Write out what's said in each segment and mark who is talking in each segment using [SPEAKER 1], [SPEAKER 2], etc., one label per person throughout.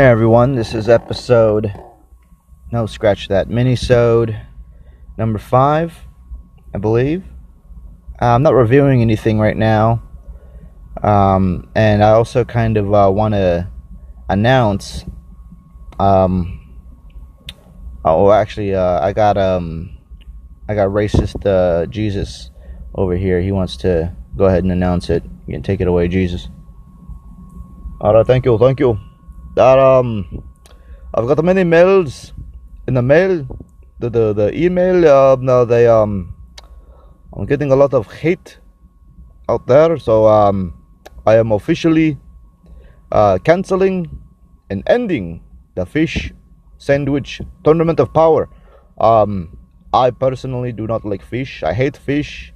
[SPEAKER 1] Hey everyone, this is episode no scratch that minisode number five, I believe. Uh, I'm not reviewing anything right now, um, and I also kind of uh, want to announce. Um, oh, actually, uh, I got um, I got racist uh, Jesus over here. He wants to go ahead and announce it. You can take it away, Jesus. All right, thank you, thank you that um I've got many mails. In the mail the the, the email uh, now they um I'm getting a lot of hate out there. So um I am officially uh, canceling and ending the fish sandwich tournament of power. Um I personally do not like fish. I hate fish.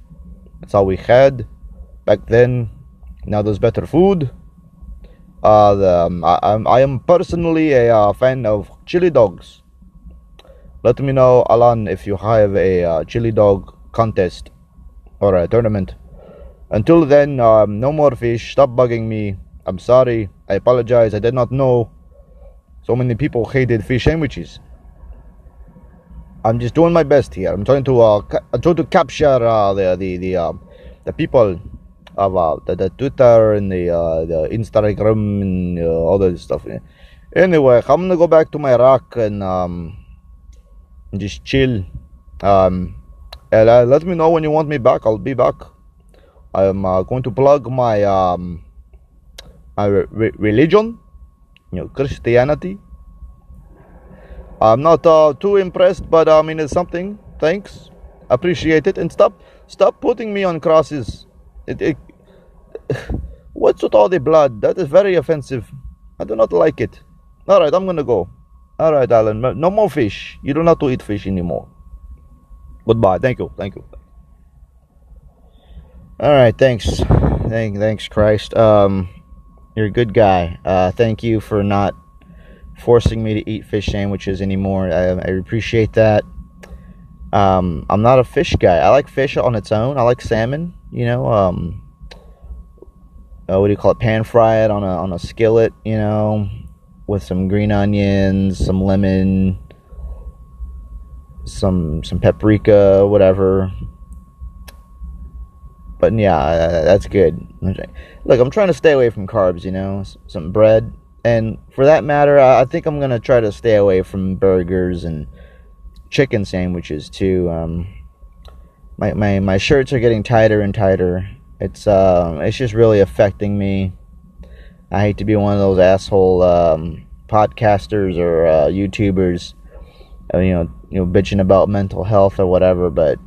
[SPEAKER 1] That's all we had back then. Now there's better food uh, the, um, I, I, am personally a uh, fan of chili dogs. Let me know, Alan, if you have a uh, chili dog contest or a tournament. Until then, um, no more fish. Stop bugging me. I'm sorry. I apologize. I did not know so many people hated fish sandwiches. I'm just doing my best here. I'm trying to uh, ca- I'm trying to capture uh, the the the uh, the people about the, the Twitter and the uh, the Instagram and uh, all that stuff. Anyway, I'm gonna go back to my rock and um, just chill. Um, and uh, let me know when you want me back. I'll be back. I'm uh, going to plug my um, my re- religion, you know, Christianity. I'm not uh, too impressed, but I mean it's something. Thanks, appreciate it, and stop stop putting me on crosses. It, it What's with all the blood? That is very offensive. I do not like it. All right, I'm gonna go. All right, Alan. No more fish. You don't have to eat fish anymore. Goodbye. Thank you. Thank you. All right. Thanks. Thank, thanks, Christ. Um, you're a good guy. Uh, thank you for not forcing me to eat fish sandwiches anymore. I, I appreciate that. Um, I'm not a fish guy. I like fish on its own. I like salmon. You know. Um, uh, what do you call it? Pan fry it on a on a skillet, you know, with some green onions, some lemon, some some paprika, whatever. But yeah, that's good. Look, I'm trying to stay away from carbs, you know, some bread, and for that matter, I think I'm gonna try to stay away from burgers and chicken sandwiches too. Um, my my my shirts are getting tighter and tighter it's uh, it's just really affecting me. I hate to be one of those asshole um, podcasters or uh, YouTubers, uh, you know, you know, bitching about mental health or whatever. But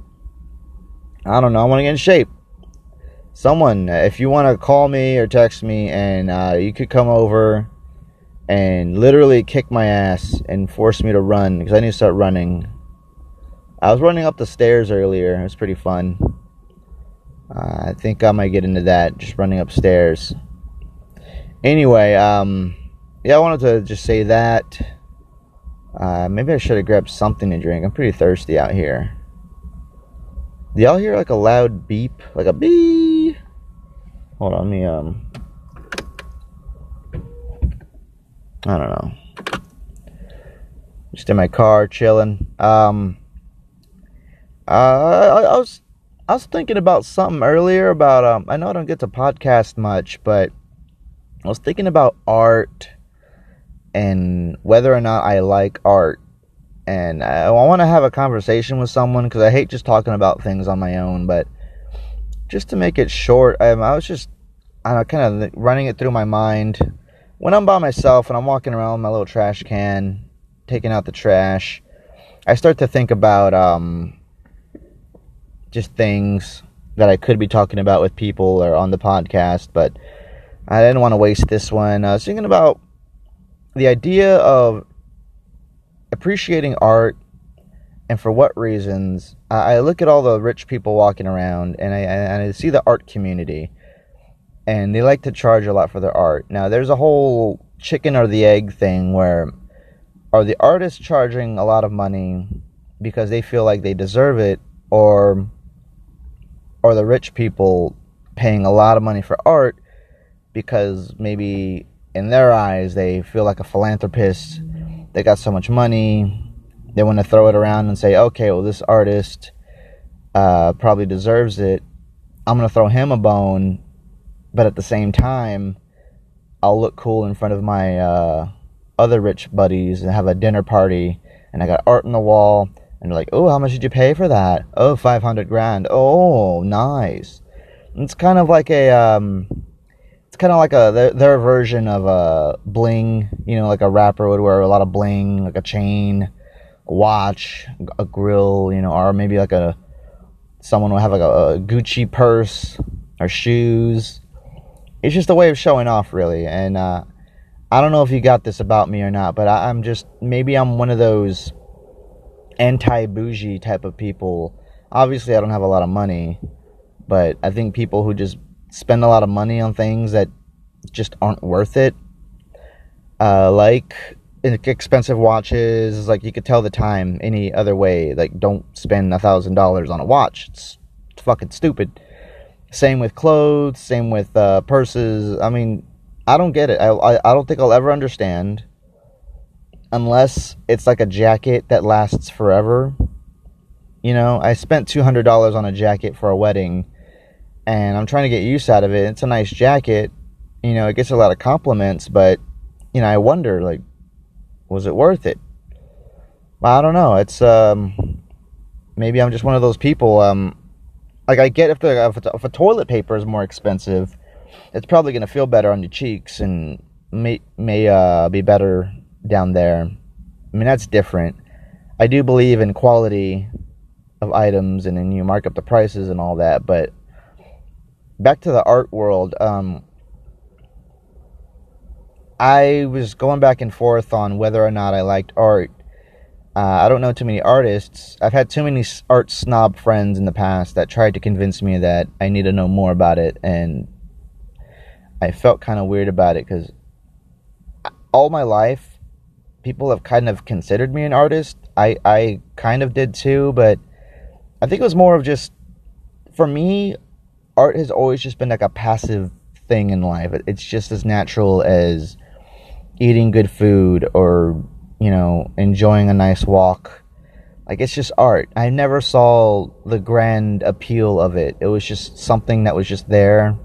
[SPEAKER 1] I don't know. I want to get in shape. Someone, if you want to call me or text me, and uh, you could come over and literally kick my ass and force me to run because I need to start running. I was running up the stairs earlier. It was pretty fun. Uh, I think I might get into that, just running upstairs. Anyway, um, yeah, I wanted to just say that. Uh, maybe I should have grabbed something to drink. I'm pretty thirsty out here. Do y'all hear like a loud beep? Like a bee? Hold on, let me, um. I don't know. Just in my car, chilling. Um. Uh, I, I was I was thinking about something earlier about um I know I don't get to podcast much, but I was thinking about art and whether or not I like art. And I, I want to have a conversation with someone because I hate just talking about things on my own. But just to make it short, I, I was just I kind of running it through my mind when I'm by myself and I'm walking around my little trash can, taking out the trash. I start to think about um, just things that I could be talking about with people or on the podcast, but I didn't want to waste this one. I was thinking about the idea of appreciating art and for what reasons. I look at all the rich people walking around and I, and I see the art community and they like to charge a lot for their art. Now, there's a whole chicken or the egg thing where are the artists charging a lot of money because they feel like they deserve it or or the rich people paying a lot of money for art because maybe in their eyes, they feel like a philanthropist. They got so much money. They want to throw it around and say, okay, well, this artist uh, probably deserves it. I'm going to throw him a bone. But at the same time, I'll look cool in front of my uh, other rich buddies and have a dinner party. And I got art on the wall. And you're like, oh, how much did you pay for that? Oh, 500 grand. Oh, nice. It's kind of like a. Um, it's kind of like a their, their version of a bling, you know, like a rapper would wear a lot of bling, like a chain, a watch, a grill, you know, or maybe like a someone will have like a, a Gucci purse or shoes. It's just a way of showing off, really. And uh, I don't know if you got this about me or not, but I, I'm just maybe I'm one of those anti bougie type of people. Obviously, I don't have a lot of money, but I think people who just spend a lot of money on things that just aren't worth it. Uh, like expensive watches, like you could tell the time any other way. Like, don't spend a thousand dollars on a watch. It's, fucking stupid. Same with clothes. Same with uh, purses. I mean, I don't get it. I, I I don't think I'll ever understand unless it's like a jacket that lasts forever. You know, I spent two hundred dollars on a jacket for a wedding and I'm trying to get use out of it. It's a nice jacket. You know, it gets a lot of compliments, but you know, I wonder like was it worth it? I don't know. It's um maybe I'm just one of those people um like I get if the if, if a toilet paper is more expensive, it's probably going to feel better on your cheeks and may may uh be better down there. I mean, that's different. I do believe in quality of items and then you mark up the prices and all that, but back to the art world. Um, I was going back and forth on whether or not I liked art. Uh, I don't know too many artists. I've had too many art snob friends in the past that tried to convince me that I need to know more about it, and I felt kind of weird about it because all my life, people have kind of considered me an artist. I I kind of did too, but I think it was more of just for me art has always just been like a passive thing in life. It's just as natural as eating good food or, you know, enjoying a nice walk. Like it's just art. I never saw the grand appeal of it. It was just something that was just there.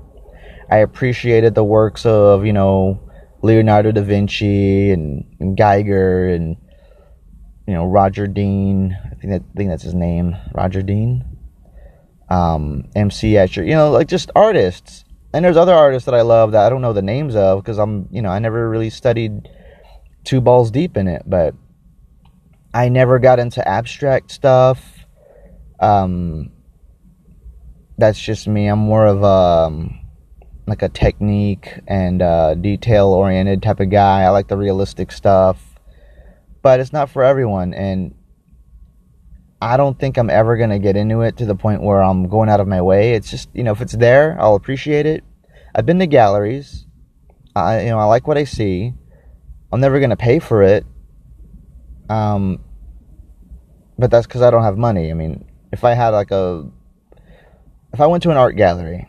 [SPEAKER 1] I appreciated the works of, you know, Leonardo da Vinci and, and Giger and you know Roger Dean. I think that I think that's his name, Roger Dean um, MC Escher, you know, like just artists. And there's other artists that I love that I don't know the names of because I'm, you know, I never really studied two balls deep in it, but I never got into abstract stuff. Um, that's just me. I'm more of a um, like a technique and uh, detail oriented type of guy. I like the realistic stuff, but it's not for everyone. And I don't think I'm ever going to get into it to the point where I'm going out of my way. It's just, you know, if it's there, I'll appreciate it. I've been to galleries. I, you know, I like what I see. I'm never going to pay for it. Um, but that's because I don't have money. I mean, if I had like a, if I went to an art gallery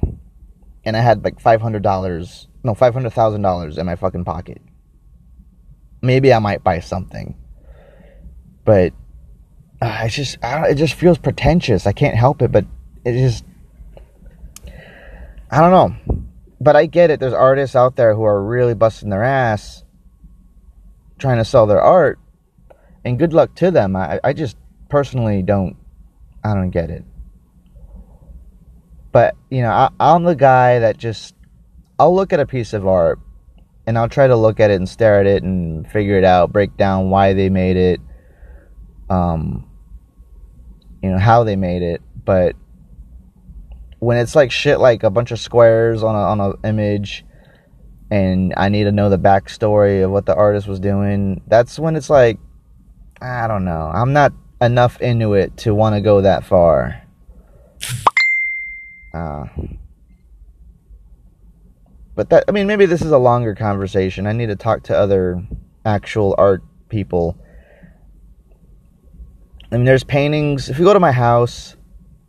[SPEAKER 1] and I had like $500, no, $500,000 in my fucking pocket, maybe I might buy something. But uh, it's just it just feels pretentious. I can't help it, but it just I don't know. But I get it. There's artists out there who are really busting their ass trying to sell their art, and good luck to them. I I just personally don't I don't get it. But you know, I, I'm the guy that just I'll look at a piece of art and I'll try to look at it and stare at it and figure it out, break down why they made it, um, you know how they made it, but when it's like shit, like a bunch of squares on a on a image, and I need to know the backstory of what the artist was doing, that's when it's like, I don't know, I'm not enough into it to want to go that far. Uh, but that I mean maybe this is a longer conversation. I need to talk to other actual art people I mean, there's paintings. If you go to my house,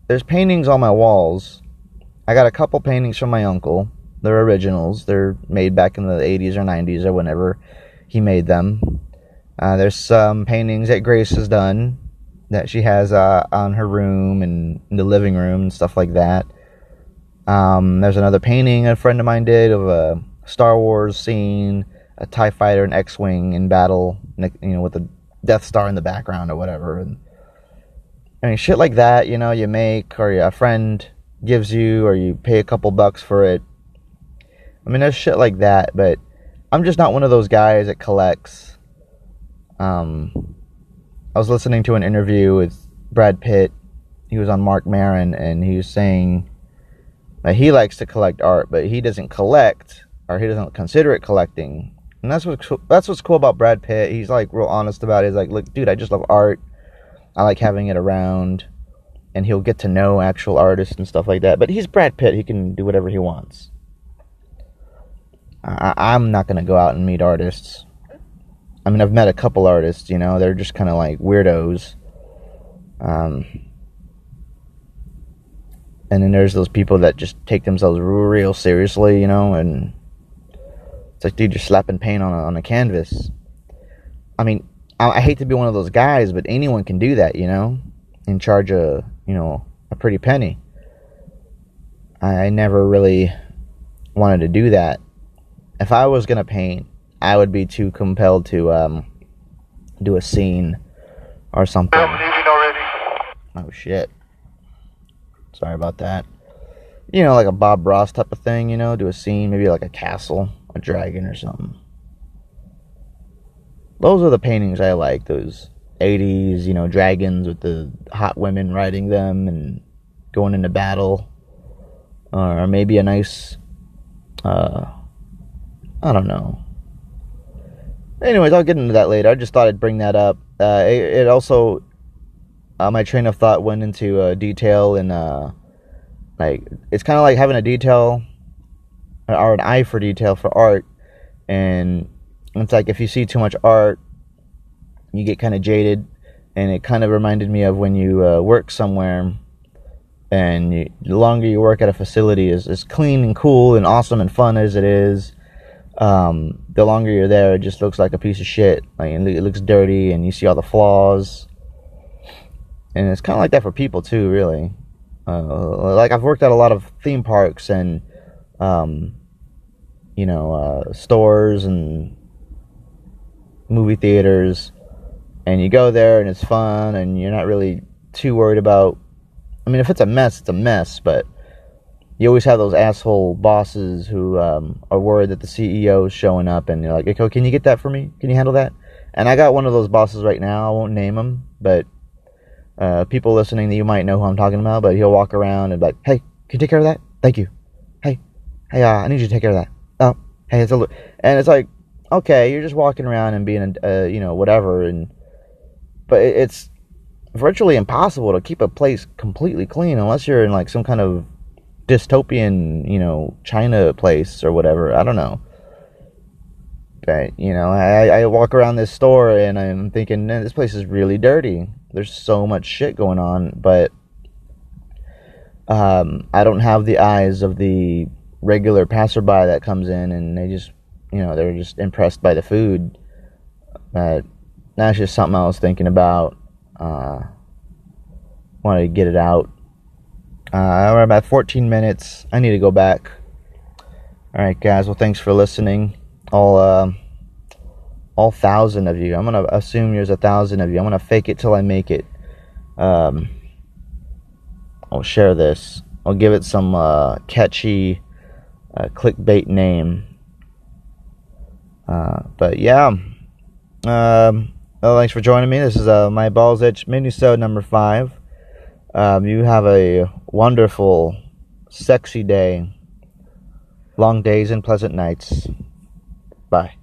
[SPEAKER 1] there's paintings on my walls. I got a couple paintings from my uncle, They're originals. They're made back in the 80s or 90s or whenever he made them. Uh, there's some paintings that Grace has done that she has uh, on her room and in the living room and stuff like that. Um, there's another painting a friend of mine did of a Star Wars scene, a Tie Fighter and X-wing in battle, you know, with the Death Star in the background or whatever. And I mean, shit like that, you know, you make or a friend gives you, or you pay a couple bucks for it. I mean, there's shit like that, but I'm just not one of those guys that collects. Um, I was listening to an interview with Brad Pitt. He was on Marc Maron, and he was saying that he likes to collect art, but he doesn't collect, or he doesn't consider it collecting. And that's what that's what's cool about Brad Pitt. He's like real honest about it. He's like, look, dude, I just love art. I like having it around, and he'll get to know actual artists and stuff like that. But he's Brad Pitt. He can do whatever he wants. I, am not gonna go out and meet artists. I mean, I've met a couple artists, you know, they're just kind of like weirdos. Um, and then there's those people that just take themselves real seriously, you know, and it's like, dude, you're slapping paint on a, on a canvas. I mean, I, I hate to be one of those guys, but anyone can do that, you know, and charge a, you know, a pretty penny. I, I never really wanted to do that. If I was gonna paint, I would be too compelled to um, do a scene or something. Oh shit. Sorry about that. You know, like a Bob Ross type of thing, you know, do a scene, maybe like a castle, a dragon or something. Those are the paintings I like, those 80s, you know, dragons with the hot women riding them and going into battle. Or maybe a nice, uh, I don't know, anyways, I'll get into that later. I just thought I'd bring that up. Uh, it, it, also, uh, my train of thought went into uh, detail and uh, like it's kind of like having a detail or an eye for detail for art, and it's like if you see too much art, you get kind of jaded, and it kind of reminded me of when you uh, work somewhere. And you, the longer you work at a facility, is as clean and cool and awesome and fun as it is, um, the longer you're there, it just looks like a piece of shit. Like it looks dirty, and you see all the flaws. And it's kind of like that for people too, really. Uh, like I've worked at a lot of theme parks and, um, you know, uh, stores and movie theaters, and you go there and it's fun, and you're not really too worried about. I mean, if it's a mess, it's a mess, but you always have those asshole bosses who um, are worried that the CEO is showing up and you're like, "Okay, can you get that for me? Can you handle that?" And I got one of those bosses right now. I won't name him, but uh, people listening that you might know who I'm talking about. But he'll walk around and be like, "Hey, can you take care of that? Thank you. Hey, hey, uh, I need you to take care of that. Oh, hey, it's a li-. and it's like, okay, you're just walking around and being, uh, you know, whatever, and but it's virtually impossible to keep a place completely clean unless you're in like some kind of dystopian, you know, China place or whatever. I don't know. But, you know, I, I walk around this store and I'm thinking, this place is really dirty. There's so much shit going on, but um, I don't have the eyes of the regular passerby that comes in and they just, you know, they're just impressed by the food. But that's just something I was thinking about. Uh, wanted to get it out uh, we're about 14 minutes. I need to go back. All right, guys. Well, thanks for listening. All uh, all thousand of you. I'm gonna assume there's a thousand of you. I'm gonna fake it till I make it. Um, I'll share this. I'll give it some uh, catchy uh, clickbait name. Uh, but yeah. Um, well, thanks for joining me. This is uh, my Balls Itch mini number five. Um, you have a wonderful, sexy day. Long days and pleasant nights. Bye.